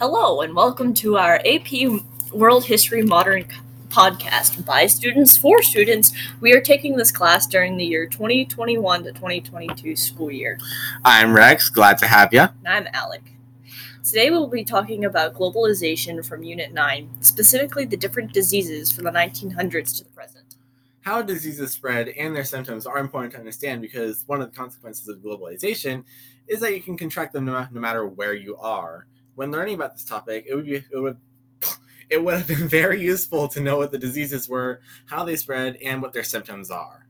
Hello, and welcome to our AP World History Modern podcast by students for students. We are taking this class during the year 2021 to 2022 school year. I'm Rex, glad to have you. And I'm Alec. Today we'll be talking about globalization from Unit 9, specifically the different diseases from the 1900s to the present. How diseases spread and their symptoms are important to understand because one of the consequences of globalization is that you can contract them no, no matter where you are when learning about this topic, it would be it would it would have been very useful to know what the diseases were, how they spread, and what their symptoms are.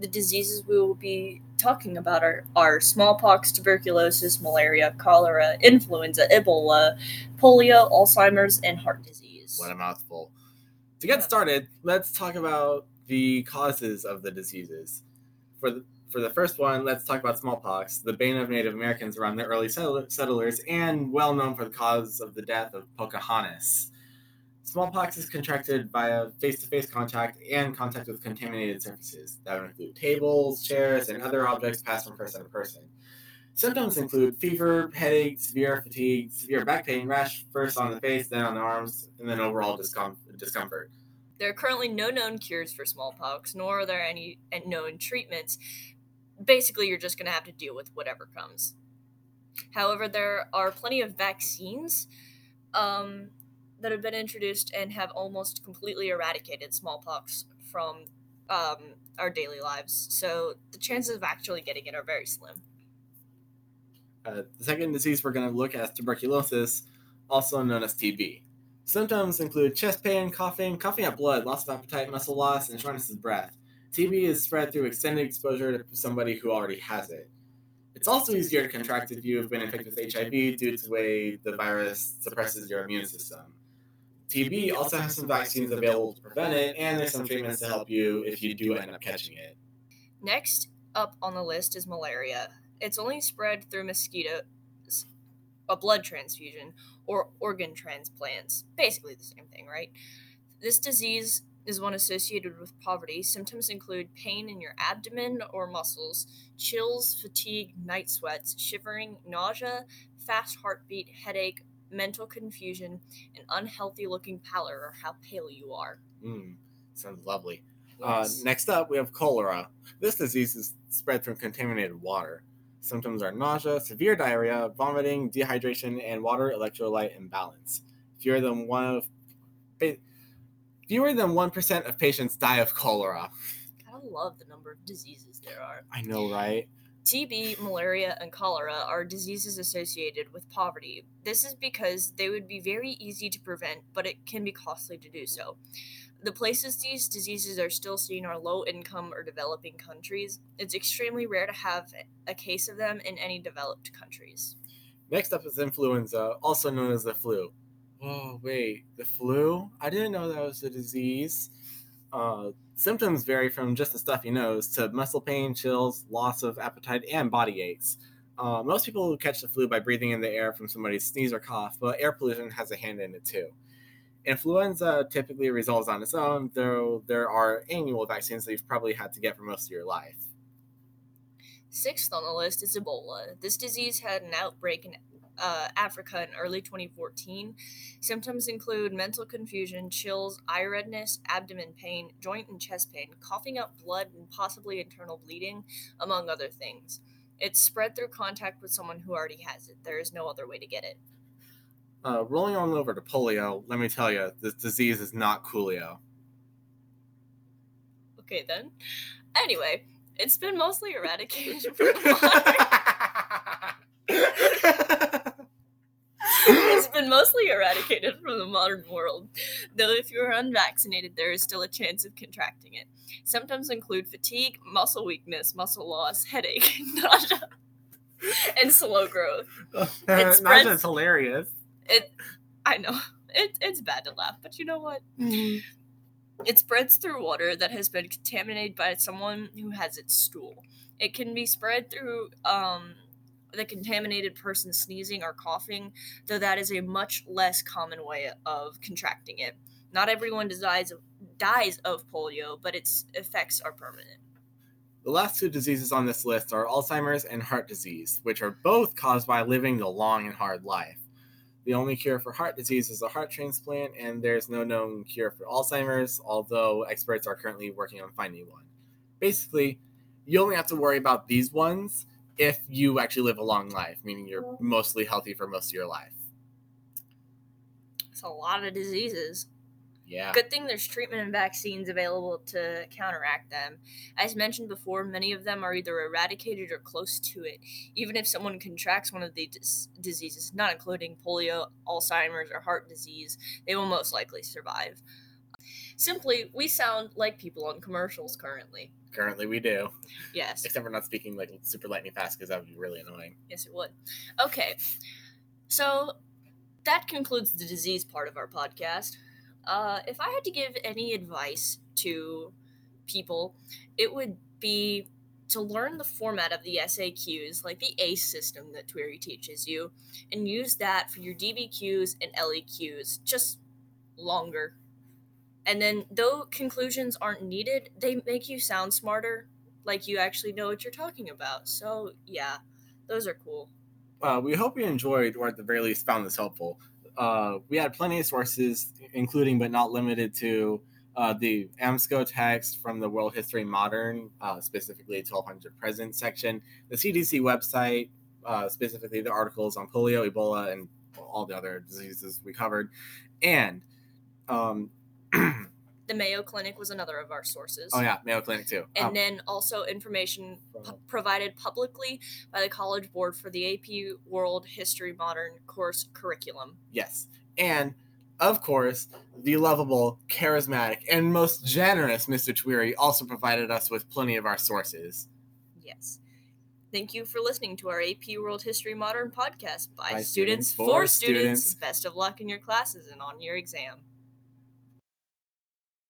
The diseases we will be talking about are, are smallpox, tuberculosis, malaria, cholera, influenza, Ebola, polio, Alzheimer's, and heart disease. What a mouthful. To get started, let's talk about the causes of the diseases. For the, for the first one, let's talk about smallpox, the bane of Native Americans around the early settlers, and well known for the cause of the death of Pocahontas. Smallpox is contracted via face to face contact and contact with contaminated surfaces. That would include tables, chairs, and other objects passed from person to person. Symptoms include fever, headache, severe fatigue, severe back pain, rash first on the face, then on the arms, and then overall discomfort. There are currently no known cures for smallpox, nor are there any known treatments, basically you're just going to have to deal with whatever comes. However, there are plenty of vaccines um, that have been introduced and have almost completely eradicated smallpox from um, our daily lives. So the chances of actually getting it are very slim. Uh, the second disease we're going to look at is tuberculosis, also known as TB. Symptoms include chest pain, coughing, coughing up blood, loss of appetite, muscle loss, and shortness of breath. TB is spread through extended exposure to somebody who already has it. It's also easier to contract if you have been infected with HIV due to the way the virus suppresses your immune system. TB also has some vaccines available to prevent it, and there's some treatments to help you if you do end up catching it. Next up on the list is malaria. It's only spread through mosquitoes, a blood transfusion, or organ transplants. Basically the same thing, right? This disease is one associated with poverty. Symptoms include pain in your abdomen or muscles, chills, fatigue, night sweats, shivering, nausea, fast heartbeat, headache, mental confusion, and unhealthy looking pallor or how pale you are. Mm, sounds lovely. Uh, yes. Uh, next up, we have cholera. This disease is spread from contaminated water. Symptoms are nausea, severe diarrhea, vomiting, dehydration, and water electrolyte imbalance. Fewer than one of fewer than 1% of patients die of cholera. I love the number of diseases there are. I know, right? TB, malaria, and cholera are diseases associated with poverty. This is because they would be very easy to prevent, but it can be costly to do so. The places these diseases are still seen are low income or developing countries. It's extremely rare to have a case of them in any developed countries. Next up is influenza, also known as the flu. Oh, wait, the flu? I didn't know that was a disease. Uh, symptoms vary from just a stuffy nose to muscle pain, chills, loss of appetite, and body aches. Uh, most people catch the flu by breathing in the air from somebody's sneeze or cough, but air pollution has a hand in it too. Influenza typically resolves on its own, though there are annual vaccines that you've probably had to get for most of your life. Sixth on the list is Ebola. This disease had an outbreak in uh, Africa in early 2014. Symptoms include mental confusion, chills, eye redness, abdomen pain, joint and chest pain, coughing up blood, and possibly internal bleeding, among other things. It's spread through contact with someone who already has it. There is no other way to get it. Uh, rolling on over to polio, let me tell you, this disease is not coolio. Okay, then. Anyway, it's been mostly eradicated from water. it's been mostly eradicated from the modern world, though if you are unvaccinated, there is still a chance of contracting it. Symptoms include fatigue, muscle weakness, muscle loss, headache, nausea, and slow growth. it spreads, Nausea's hilarious. It, I know, it, it's bad to laugh, but you know what? Mm-hmm. It spreads through water that has been contaminated by someone who has its stool. It can be spread through um, the contaminated person sneezing or coughing, though that is a much less common way of contracting it. Not everyone dies of, dies of polio, but its effects are permanent. The last two diseases on this list are Alzheimer's and heart disease, which are both caused by living the long and hard life. The only cure for heart disease is a heart transplant, and there's no known cure for Alzheimer's, although experts are currently working on finding one. Basically, you only have to worry about these ones if you actually live a long life, meaning you're mm-hmm. mostly healthy for most of your life. It's a lot of diseases. Yeah. Good thing there's treatment and vaccines available to counteract them. As mentioned before, many of them are either eradicated or close to it. Even if someone contracts one of these diseases, not including polio, Alzheimer's, or heart disease, they will most likely survive. Simply, we sound like people on commercials currently. Currently, we do. Yes. Except we're not speaking like super lightning fast because that would be really annoying. Yes, it would. Okay. So that concludes the disease part of our podcast. Uh, if I had to give any advice to people, it would be to learn the format of the SAQs, like the ACE system that Tweary teaches you, and use that for your DBQs and LEQs, just longer. And then, though conclusions aren't needed, they make you sound smarter, like you actually know what you're talking about. So, yeah, those are cool. Uh, we hope you enjoyed, or at the very least found this helpful. Uh, we had plenty of sources, including but not limited to uh, the AMSCO text from the World History Modern, uh, specifically 1200 present section, the CDC website, uh, specifically the articles on polio, Ebola, and all the other diseases we covered, and um, the Mayo Clinic was another of our sources. oh yeah, Mayo Clinic too. And Um, then also information pu- provided publicly by the College Board for the AP World History Modern course curriculum. Yes. And of course, the lovable, charismatic, and most generous Mr. Tweary also provided us with plenty of our sources. Yes. Thank you for listening to our AP World History Modern podcast by, By students, students, for for students. students. Best of luck in your classes and on your exam.